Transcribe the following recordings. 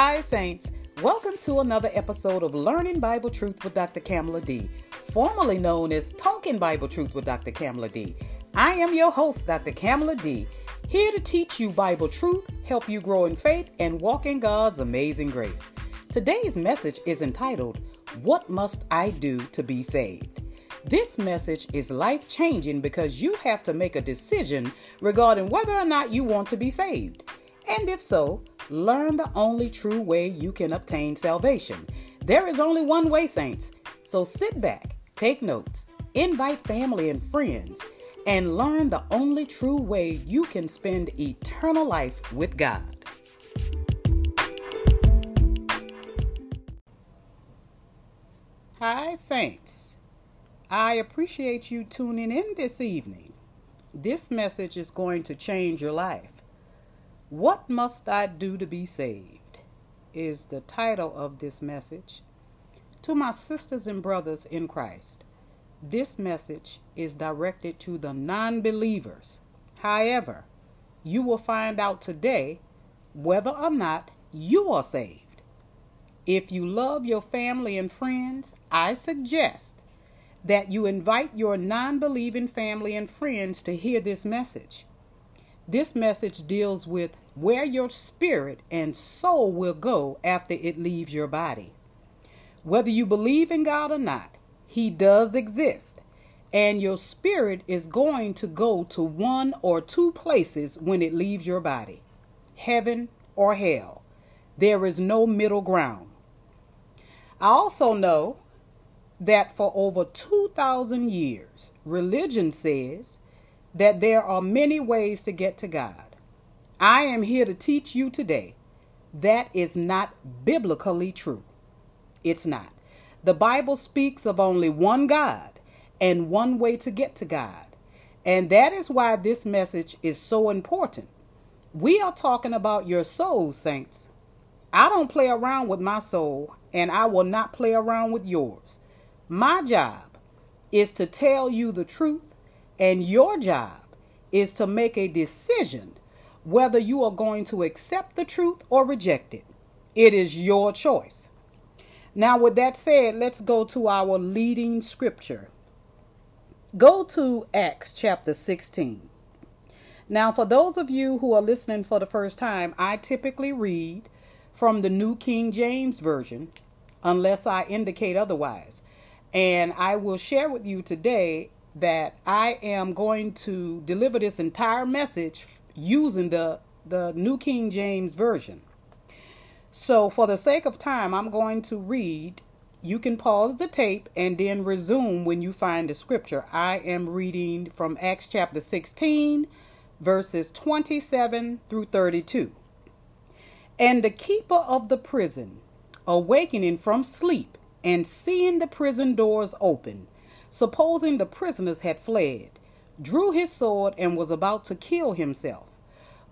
Hi, Saints. Welcome to another episode of Learning Bible Truth with Dr. Kamala D, formerly known as Talking Bible Truth with Dr. Kamala D. I am your host, Dr. Kamala D, here to teach you Bible truth, help you grow in faith, and walk in God's amazing grace. Today's message is entitled, What Must I Do to Be Saved? This message is life changing because you have to make a decision regarding whether or not you want to be saved. And if so, learn the only true way you can obtain salvation. There is only one way, saints. So sit back, take notes, invite family and friends, and learn the only true way you can spend eternal life with God. Hi, Saints. I appreciate you tuning in this evening. This message is going to change your life. What Must I Do to Be Saved? is the title of this message. To my sisters and brothers in Christ, this message is directed to the non believers. However, you will find out today whether or not you are saved. If you love your family and friends, I suggest that you invite your non believing family and friends to hear this message. This message deals with where your spirit and soul will go after it leaves your body. Whether you believe in God or not, He does exist, and your spirit is going to go to one or two places when it leaves your body heaven or hell. There is no middle ground. I also know that for over 2,000 years, religion says that there are many ways to get to God. I am here to teach you today that is not biblically true. It's not. The Bible speaks of only one God and one way to get to God. And that is why this message is so important. We are talking about your soul, saints. I don't play around with my soul, and I will not play around with yours. My job is to tell you the truth and your job is to make a decision whether you are going to accept the truth or reject it. It is your choice. Now, with that said, let's go to our leading scripture. Go to Acts chapter 16. Now, for those of you who are listening for the first time, I typically read from the New King James Version unless I indicate otherwise. And I will share with you today that I am going to deliver this entire message using the the New King James Version. So for the sake of time, I'm going to read. You can pause the tape and then resume when you find the scripture. I am reading from Acts chapter 16, verses 27 through 32. And the keeper of the prison, awakening from sleep and seeing the prison doors open, supposing the prisoners had fled, drew his sword and was about to kill himself.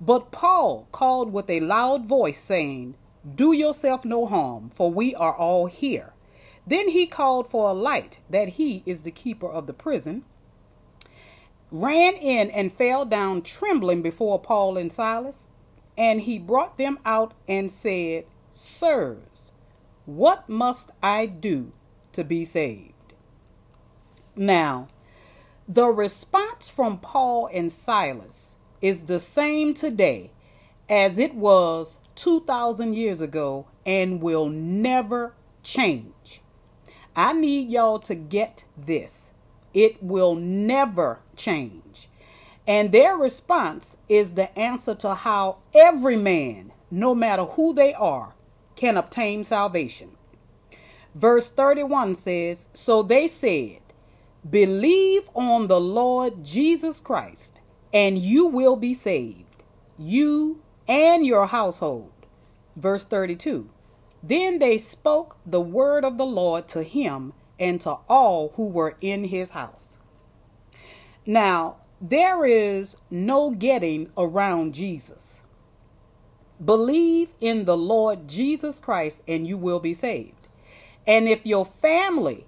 But Paul called with a loud voice, saying, Do yourself no harm, for we are all here. Then he called for a light, that he is the keeper of the prison, ran in and fell down trembling before Paul and Silas. And he brought them out and said, Sirs, what must I do to be saved? Now, the response from Paul and Silas is the same today as it was 2,000 years ago and will never change. I need y'all to get this. It will never change. And their response is the answer to how every man, no matter who they are, can obtain salvation. Verse 31 says So they said, Believe on the Lord Jesus Christ, and you will be saved, you and your household. Verse 32 Then they spoke the word of the Lord to him and to all who were in his house. Now, there is no getting around Jesus. Believe in the Lord Jesus Christ, and you will be saved. And if your family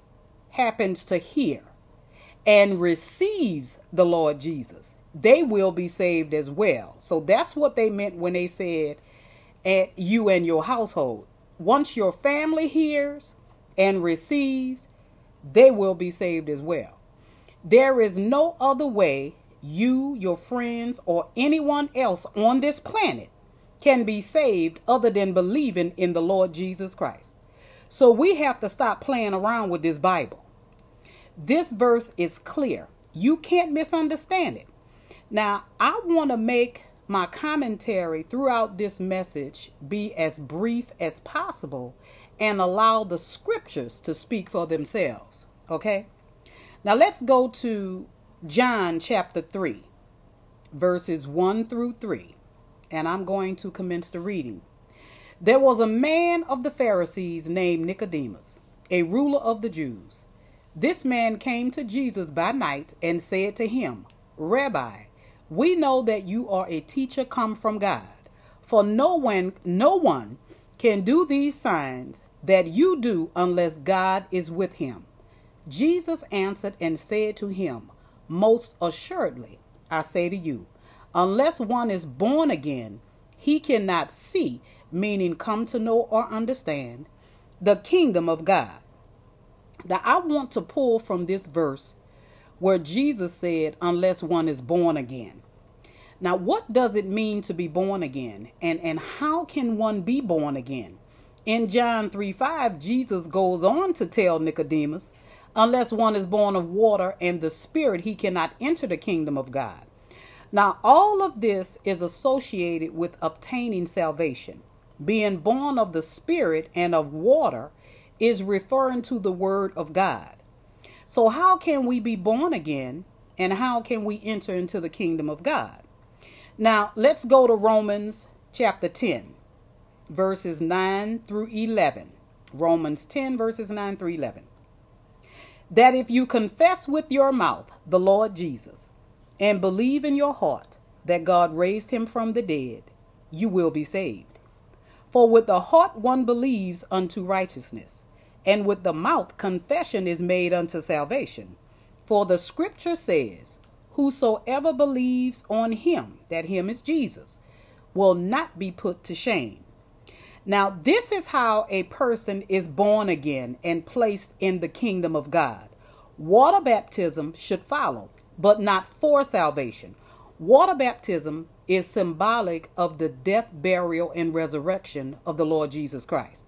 happens to hear and receives the Lord Jesus, they will be saved as well. So that's what they meant when they said, and you and your household. Once your family hears and receives, they will be saved as well. There is no other way you, your friends, or anyone else on this planet can be saved other than believing in the Lord Jesus Christ. So we have to stop playing around with this Bible. This verse is clear. You can't misunderstand it. Now, I want to make my commentary throughout this message be as brief as possible and allow the scriptures to speak for themselves. Okay? Now let's go to John chapter 3, verses 1 through 3, and I'm going to commence the reading. There was a man of the Pharisees named Nicodemus, a ruler of the Jews. This man came to Jesus by night and said to him, Rabbi, we know that you are a teacher come from God, for no one no one can do these signs that you do unless God is with him. Jesus answered and said to him, Most assuredly, I say to you, unless one is born again, he cannot see, meaning come to know or understand, the kingdom of God. Now, I want to pull from this verse where Jesus said, Unless one is born again. Now, what does it mean to be born again? And, and how can one be born again? In John 3 5, Jesus goes on to tell Nicodemus Unless one is born of water and the Spirit, he cannot enter the kingdom of God. Now, all of this is associated with obtaining salvation. Being born of the Spirit and of water is referring to the Word of God. So, how can we be born again and how can we enter into the kingdom of God? Now, let's go to Romans chapter 10, verses 9 through 11. Romans 10, verses 9 through 11 that if you confess with your mouth the Lord Jesus and believe in your heart that God raised him from the dead, you will be saved. For with the heart one believes unto righteousness, and with the mouth confession is made unto salvation. For the scripture says, Whosoever believes on him, that him is Jesus, will not be put to shame. Now, this is how a person is born again and placed in the kingdom of God. Water baptism should follow, but not for salvation. Water baptism is symbolic of the death, burial, and resurrection of the Lord Jesus Christ.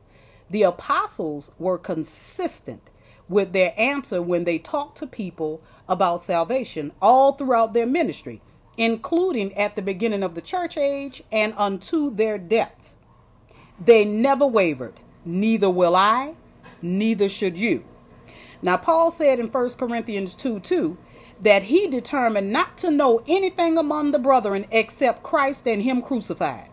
The apostles were consistent with their answer when they talked to people about salvation all throughout their ministry, including at the beginning of the church age and unto their deaths. They never wavered. Neither will I, neither should you. Now, Paul said in 1 Corinthians 2 2 that he determined not to know anything among the brethren except Christ and Him crucified.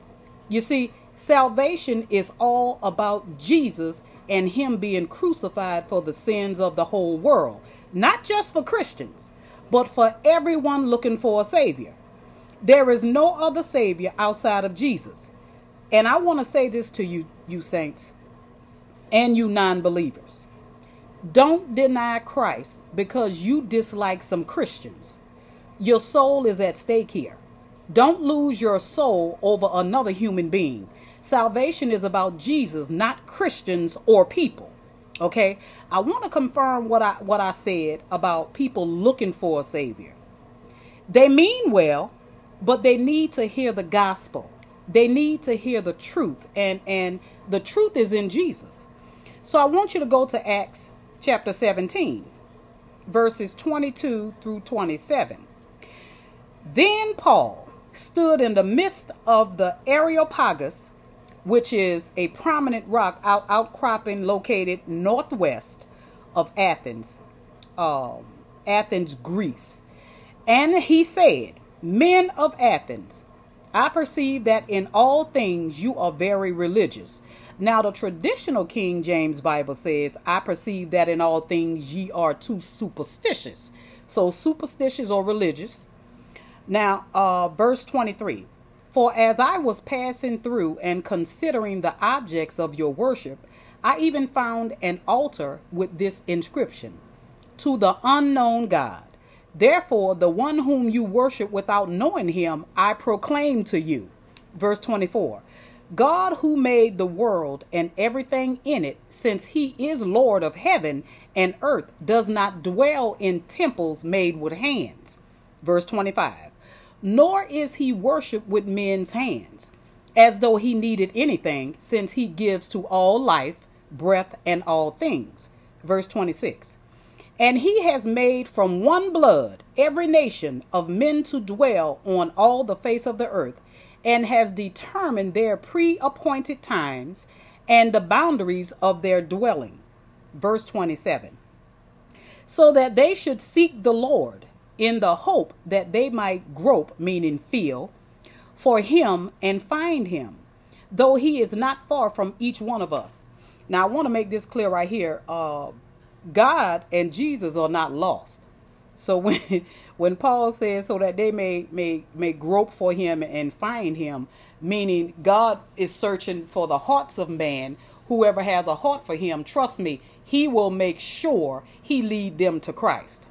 You see, salvation is all about Jesus and Him being crucified for the sins of the whole world, not just for Christians, but for everyone looking for a Savior. There is no other Savior outside of Jesus. And I want to say this to you, you saints, and you non believers. Don't deny Christ because you dislike some Christians. Your soul is at stake here. Don't lose your soul over another human being. Salvation is about Jesus, not Christians or people. Okay? I want to confirm what I what I said about people looking for a savior. They mean well, but they need to hear the gospel they need to hear the truth and and the truth is in jesus so i want you to go to acts chapter 17 verses 22 through 27 then paul stood in the midst of the areopagus which is a prominent rock out, outcropping located northwest of athens um, athens greece and he said men of athens I perceive that in all things you are very religious. Now, the traditional King James Bible says, I perceive that in all things ye are too superstitious. So, superstitious or religious. Now, uh, verse 23 For as I was passing through and considering the objects of your worship, I even found an altar with this inscription To the unknown God. Therefore, the one whom you worship without knowing him, I proclaim to you. Verse 24 God, who made the world and everything in it, since he is Lord of heaven and earth, does not dwell in temples made with hands. Verse 25. Nor is he worshiped with men's hands, as though he needed anything, since he gives to all life, breath, and all things. Verse 26. And he has made from one blood every nation of men to dwell on all the face of the earth and has determined their pre appointed times and the boundaries of their dwelling. Verse 27 So that they should seek the Lord in the hope that they might grope, meaning feel, for him and find him, though he is not far from each one of us. Now, I want to make this clear right here. Uh, God and Jesus are not lost. So when when Paul says so that they may may may grope for him and find him, meaning God is searching for the hearts of man. Whoever has a heart for him, trust me, he will make sure he lead them to Christ.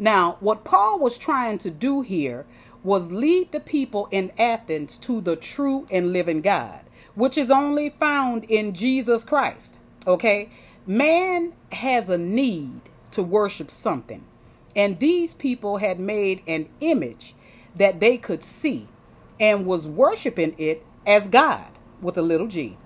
Now, what Paul was trying to do here was lead the people in Athens to the true and living God, which is only found in Jesus Christ. Okay? Man has a need to worship something. And these people had made an image that they could see and was worshiping it as God with a little g.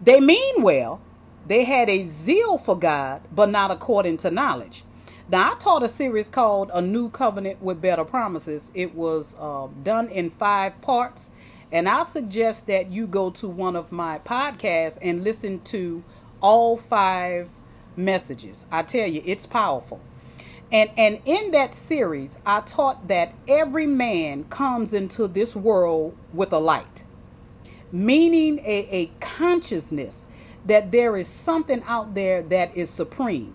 They mean well, they had a zeal for God, but not according to knowledge. Now, I taught a series called A New Covenant with Better Promises. It was uh, done in five parts, and I suggest that you go to one of my podcasts and listen to all five messages. I tell you, it's powerful. And and in that series, I taught that every man comes into this world with a light, meaning a, a consciousness that there is something out there that is supreme.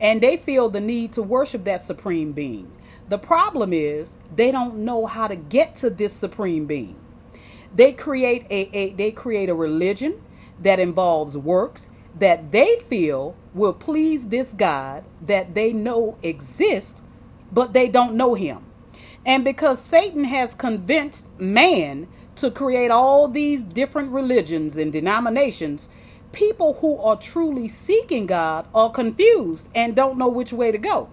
And they feel the need to worship that supreme being. The problem is they don't know how to get to this supreme being. They create a, a they create a religion that involves works that they feel will please this God that they know exists, but they don't know him. And because Satan has convinced man to create all these different religions and denominations, people who are truly seeking God are confused and don't know which way to go.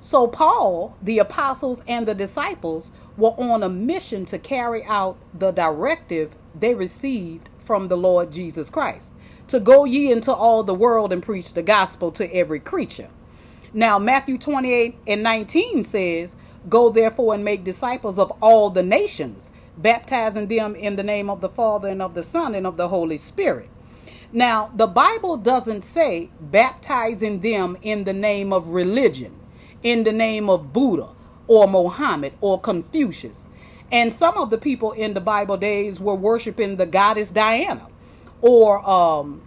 So, Paul, the apostles, and the disciples were on a mission to carry out the directive they received from the Lord Jesus Christ to go ye into all the world and preach the gospel to every creature. Now, Matthew 28 and 19 says, Go therefore and make disciples of all the nations, baptizing them in the name of the Father and of the Son and of the Holy Spirit. Now, the Bible doesn't say baptizing them in the name of religion, in the name of Buddha or Mohammed or Confucius. And some of the people in the Bible days were worshiping the goddess Diana or um,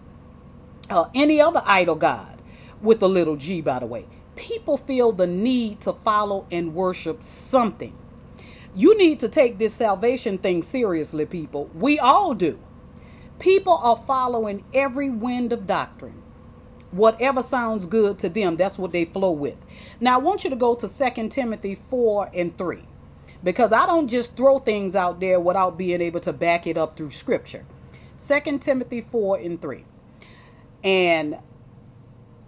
uh, any other idol god with a little g, by the way. People feel the need to follow and worship something. You need to take this salvation thing seriously, people. We all do. People are following every wind of doctrine. Whatever sounds good to them, that's what they flow with. Now, I want you to go to 2 Timothy 4 and 3 because I don't just throw things out there without being able to back it up through scripture. Second Timothy 4 and 3. And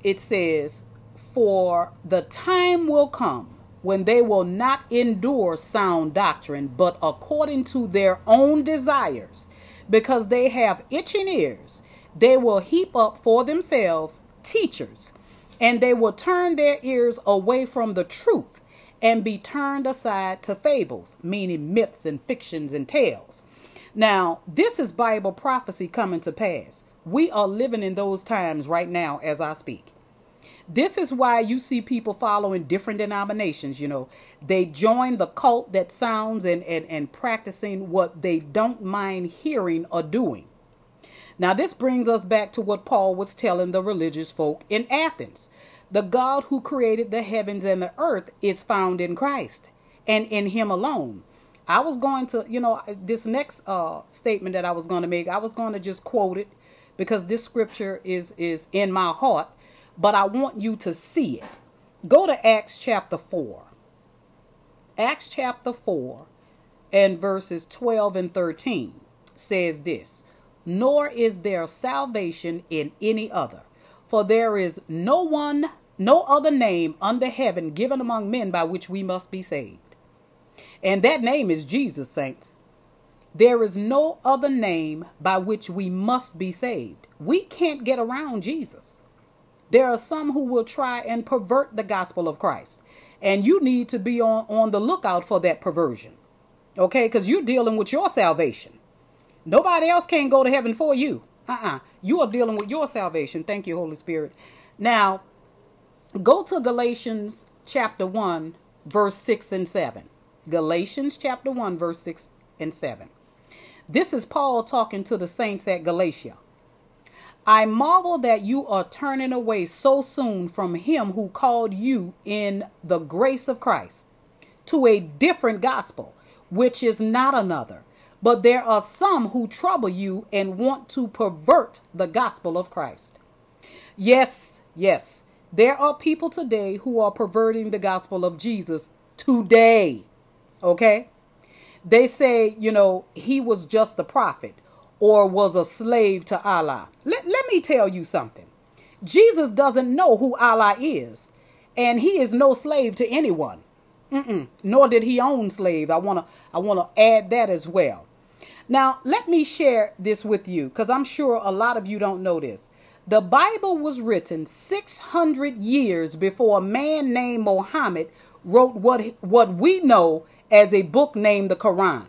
it says, For the time will come when they will not endure sound doctrine, but according to their own desires, because they have itching ears, they will heap up for themselves teachers, and they will turn their ears away from the truth and be turned aside to fables, meaning myths and fictions and tales. Now, this is Bible prophecy coming to pass. We are living in those times right now as I speak. This is why you see people following different denominations. You know, they join the cult that sounds and, and, and practicing what they don't mind hearing or doing. Now, this brings us back to what Paul was telling the religious folk in Athens. The God who created the heavens and the earth is found in Christ and in Him alone. I was going to, you know, this next uh, statement that I was going to make, I was going to just quote it because this scripture is is in my heart, but I want you to see it. Go to Acts chapter 4. Acts chapter 4 and verses 12 and 13 says this nor is there salvation in any other. For there is no one, no other name under heaven given among men by which we must be saved. And that name is Jesus, saints. There is no other name by which we must be saved. We can't get around Jesus. There are some who will try and pervert the gospel of Christ. And you need to be on, on the lookout for that perversion. Okay? Because you're dealing with your salvation. Nobody else can go to heaven for you. Uh-uh. You are dealing with your salvation. Thank you, Holy Spirit. Now, go to Galatians chapter 1, verse 6 and 7. Galatians chapter 1, verse 6 and 7. This is Paul talking to the saints at Galatia. I marvel that you are turning away so soon from him who called you in the grace of Christ to a different gospel, which is not another. But there are some who trouble you and want to pervert the gospel of Christ. Yes, yes, there are people today who are perverting the gospel of Jesus today. Okay? They say, you know, he was just a prophet or was a slave to Allah. Let, let me tell you something. Jesus doesn't know who Allah is, and he is no slave to anyone. Mm-mm. Nor did he own slave. I want to I want to add that as well. Now, let me share this with you because I'm sure a lot of you don't know this. The Bible was written 600 years before a man named Muhammad wrote what, what we know as a book named the Quran.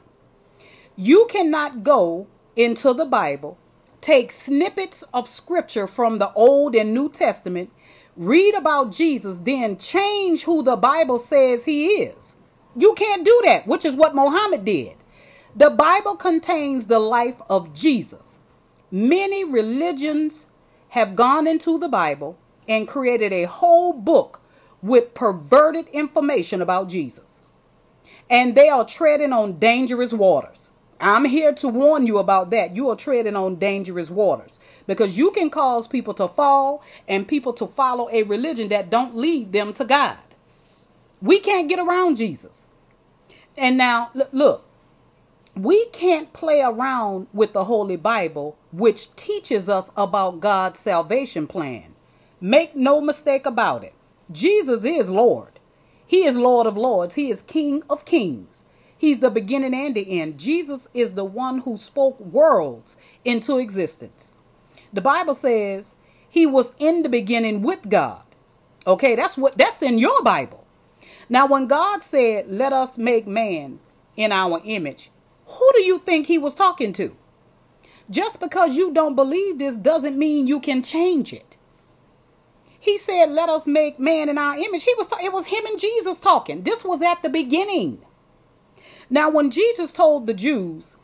You cannot go into the Bible, take snippets of scripture from the Old and New Testament, read about Jesus, then change who the Bible says he is. You can't do that, which is what Muhammad did. The Bible contains the life of Jesus. Many religions have gone into the Bible and created a whole book with perverted information about Jesus. And they are treading on dangerous waters. I'm here to warn you about that. You are treading on dangerous waters because you can cause people to fall and people to follow a religion that don't lead them to God. We can't get around Jesus. And now, look, we can't play around with the Holy Bible, which teaches us about God's salvation plan. Make no mistake about it. Jesus is Lord. He is Lord of Lords. He is King of Kings. He's the beginning and the end. Jesus is the one who spoke worlds into existence. The Bible says he was in the beginning with God. Okay, that's what that's in your Bible. Now when God said, "Let us make man in our image," who do you think he was talking to? Just because you don't believe this doesn't mean you can change it. He said, "Let us make man in our image." He was ta- it was him and Jesus talking. This was at the beginning. Now, when Jesus told the Jews,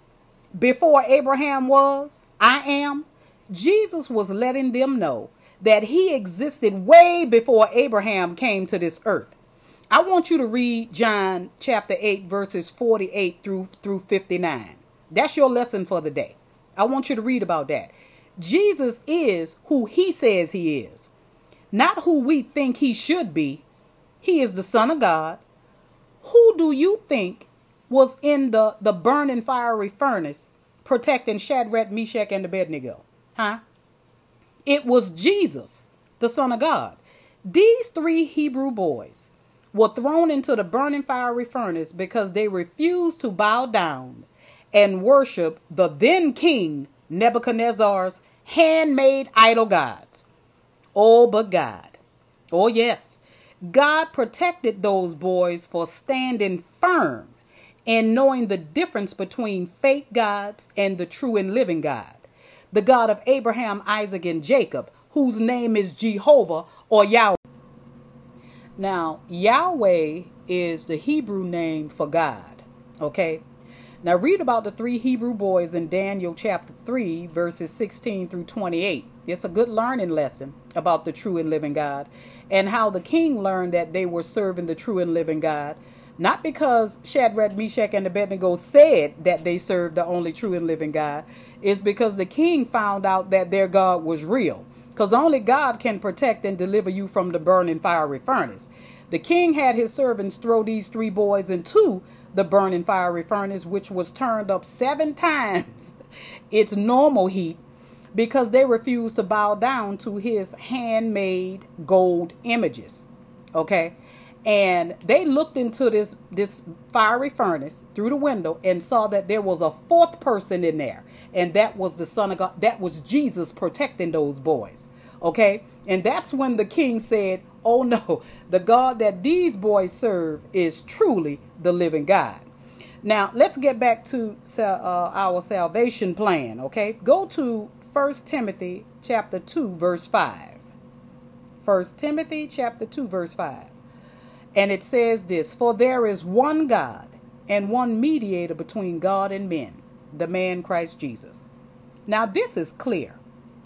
before Abraham was, I am, Jesus was letting them know that he existed way before Abraham came to this earth. I want you to read John chapter 8 verses 48 through through 59. That's your lesson for the day. I want you to read about that. Jesus is who he says he is, not who we think he should be. He is the son of God. Who do you think was in the, the burning fiery furnace protecting Shadrach, Meshach, and Abednego? Huh? It was Jesus, the Son of God. These three Hebrew boys were thrown into the burning fiery furnace because they refused to bow down and worship the then king Nebuchadnezzar's handmade idol gods. Oh, but God. Oh, yes. God protected those boys for standing firm and knowing the difference between fake gods and the true and living God, the God of Abraham, Isaac, and Jacob, whose name is Jehovah or Yahweh. Now, Yahweh is the Hebrew name for God, okay? Now, read about the three Hebrew boys in Daniel chapter 3, verses 16 through 28. It's a good learning lesson about the true and living God and how the king learned that they were serving the true and living God not because Shadrach, Meshach, and Abednego said that they served the only true and living God. It's because the king found out that their God was real. Because only God can protect and deliver you from the burning fiery furnace. The king had his servants throw these three boys into the burning fiery furnace, which was turned up seven times its normal heat because they refused to bow down to his handmade gold images. Okay? And they looked into this this fiery furnace through the window and saw that there was a fourth person in there, and that was the son of God. That was Jesus protecting those boys. Okay? And that's when the king said, "Oh no, the God that these boys serve is truly the living God." Now, let's get back to uh, our salvation plan, okay? Go to 1 Timothy chapter 2 verse 5. 1 Timothy chapter 2 verse 5. And it says this, for there is one God and one mediator between God and men, the man Christ Jesus. Now this is clear.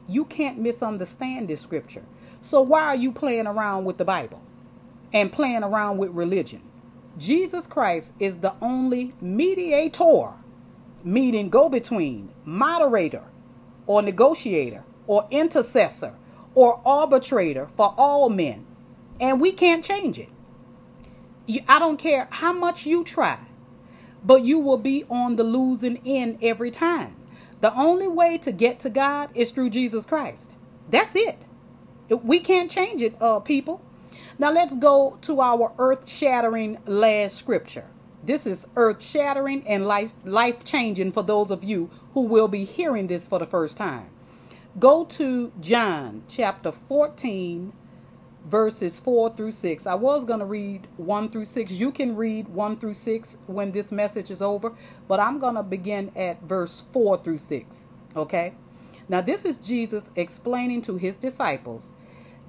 You can't misunderstand this scripture. So why are you playing around with the Bible and playing around with religion? Jesus Christ is the only mediator, meaning go between, moderator, or negotiator or intercessor or arbitrator for all men. And we can't change it. I don't care how much you try, but you will be on the losing end every time. The only way to get to God is through Jesus Christ. That's it. We can't change it, uh, people. Now let's go to our earth shattering last scripture. This is earth shattering and life life changing for those of you who will be hearing this for the first time. Go to John chapter 14, verses 4 through 6. I was going to read 1 through 6. You can read 1 through 6 when this message is over, but I'm going to begin at verse 4 through 6. Okay? Now, this is Jesus explaining to his disciples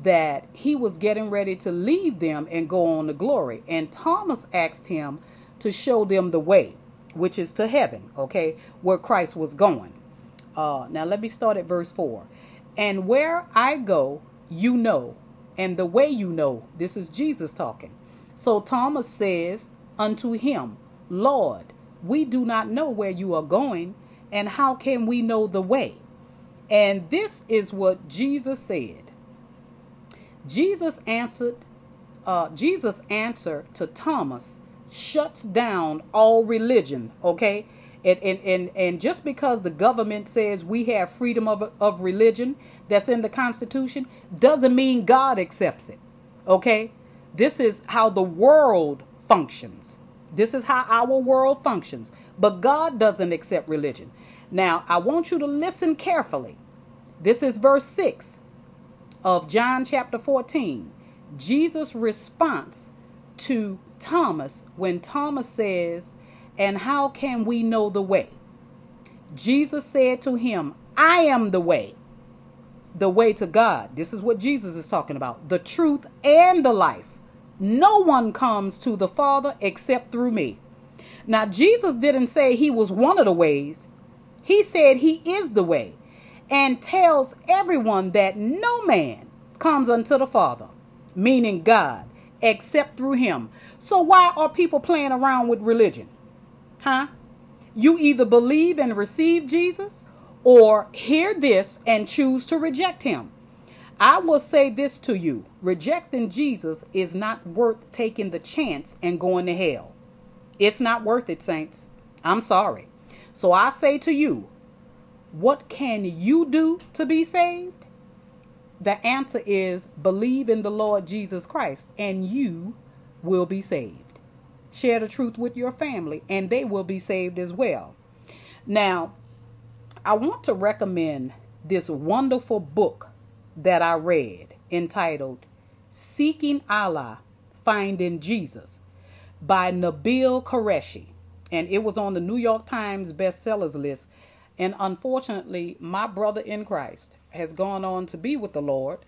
that he was getting ready to leave them and go on to glory. And Thomas asked him to show them the way, which is to heaven, okay, where Christ was going. Uh, now, let me start at verse 4. And where I go, you know, and the way you know. This is Jesus talking. So Thomas says unto him, Lord, we do not know where you are going, and how can we know the way? And this is what Jesus said. Jesus answered, uh, Jesus' answer to Thomas shuts down all religion, okay? And, and, and, and just because the government says we have freedom of, of religion that's in the Constitution doesn't mean God accepts it, okay? This is how the world functions. This is how our world functions. But God doesn't accept religion. Now, I want you to listen carefully. This is verse 6 of John chapter 14. Jesus' response to Thomas when Thomas says, And how can we know the way? Jesus said to him, I am the way, the way to God. This is what Jesus is talking about the truth and the life. No one comes to the Father except through me. Now, Jesus didn't say he was one of the ways, he said he is the way and tells everyone that no man comes unto the Father, meaning God, except through him. So why are people playing around with religion? Huh? You either believe and receive Jesus or hear this and choose to reject him. I will say this to you rejecting Jesus is not worth taking the chance and going to hell. It's not worth it, saints. I'm sorry. So I say to you, what can you do to be saved? The answer is believe in the Lord Jesus Christ and you will be saved. Share the truth with your family, and they will be saved as well. Now, I want to recommend this wonderful book that I read entitled Seeking Allah, Finding Jesus by Nabeel Qureshi. And it was on the New York Times bestsellers list. And unfortunately, my brother in Christ has gone on to be with the Lord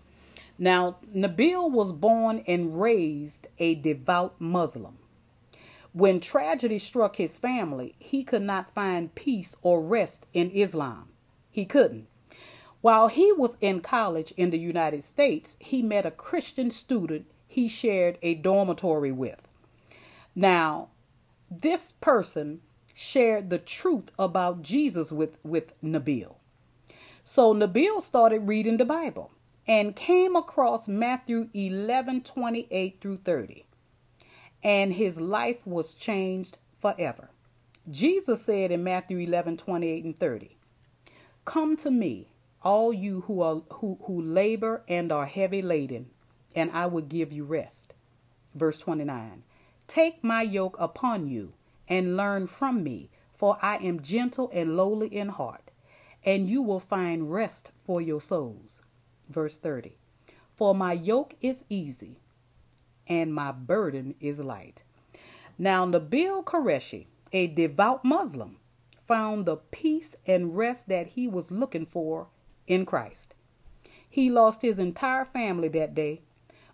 now, Nabeel was born and raised a devout Muslim. When tragedy struck his family, he could not find peace or rest in Islam. He couldn't. While he was in college in the United States, he met a Christian student he shared a dormitory with. Now, this person shared the truth about Jesus with, with Nabeel. So Nabeel started reading the Bible and came across Matthew 11 28 through 30. And his life was changed forever. Jesus said in Matthew 11 28 and 30, Come to me, all you who, are, who, who labor and are heavy laden, and I will give you rest. Verse 29 Take my yoke upon you and learn from me, for I am gentle and lowly in heart, and you will find rest for your souls. Verse 30 For my yoke is easy and my burden is light. Now, Nabeel Qureshi, a devout Muslim, found the peace and rest that he was looking for in Christ. He lost his entire family that day,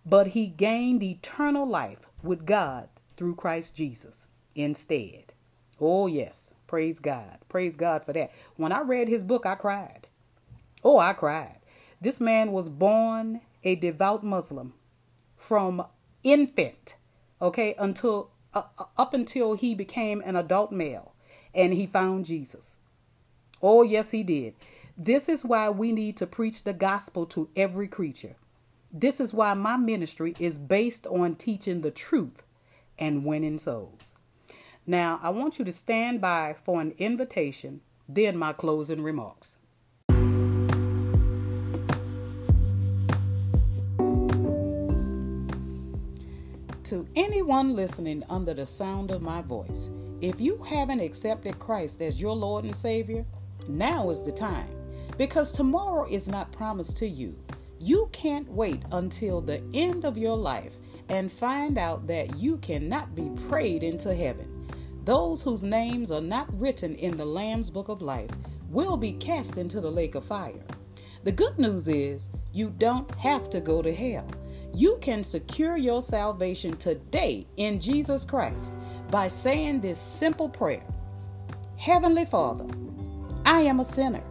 but he gained eternal life with God through Christ Jesus instead. Oh, yes. Praise God. Praise God for that. When I read his book, I cried. Oh, I cried. This man was born a devout Muslim from infant, okay, until uh, uh, up until he became an adult male and he found Jesus. Oh, yes, he did. This is why we need to preach the gospel to every creature. This is why my ministry is based on teaching the truth and winning souls. Now, I want you to stand by for an invitation, then my closing remarks. To anyone listening under the sound of my voice, if you haven't accepted Christ as your Lord and Savior, now is the time because tomorrow is not promised to you. You can't wait until the end of your life and find out that you cannot be prayed into heaven. Those whose names are not written in the Lamb's book of life will be cast into the lake of fire. The good news is you don't have to go to hell. You can secure your salvation today in Jesus Christ by saying this simple prayer Heavenly Father, I am a sinner.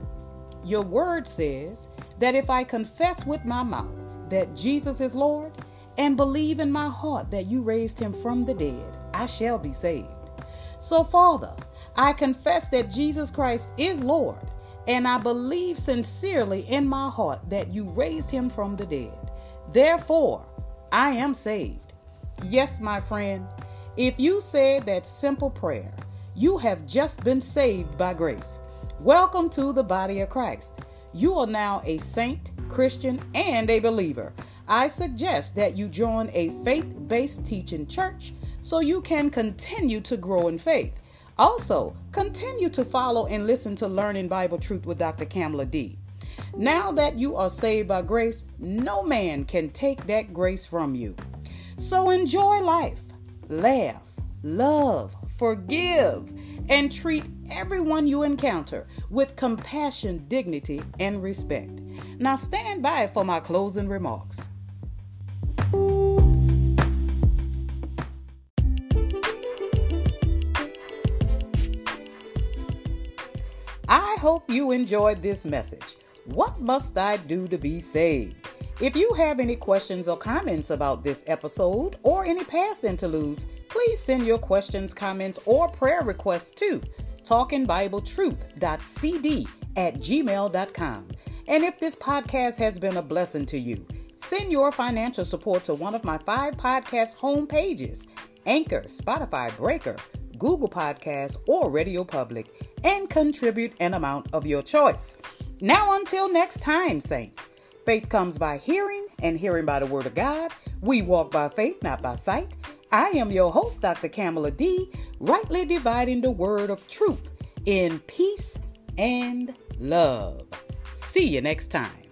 Your word says that if I confess with my mouth that Jesus is Lord and believe in my heart that you raised him from the dead, I shall be saved. So, Father, I confess that Jesus Christ is Lord, and I believe sincerely in my heart that you raised him from the dead. Therefore, I am saved. Yes, my friend, if you said that simple prayer, you have just been saved by grace. Welcome to the body of Christ. You are now a saint, Christian, and a believer. I suggest that you join a faith based teaching church so you can continue to grow in faith. Also, continue to follow and listen to Learning Bible Truth with Dr. Kamala D. Now that you are saved by grace, no man can take that grace from you. So enjoy life, laugh, love, forgive, and treat everyone you encounter with compassion, dignity, and respect. Now stand by for my closing remarks. I hope you enjoyed this message. What must I do to be saved? If you have any questions or comments about this episode or any past interludes, please send your questions, comments, or prayer requests to talkingbibletruth.cd at gmail.com. And if this podcast has been a blessing to you, send your financial support to one of my five podcast home pages Anchor, Spotify, Breaker, Google Podcasts, or Radio Public, and contribute an amount of your choice. Now, until next time, saints, faith comes by hearing, and hearing by the word of God. We walk by faith, not by sight. I am your host, Dr. Kamala D, rightly dividing the word of truth in peace and love. See you next time.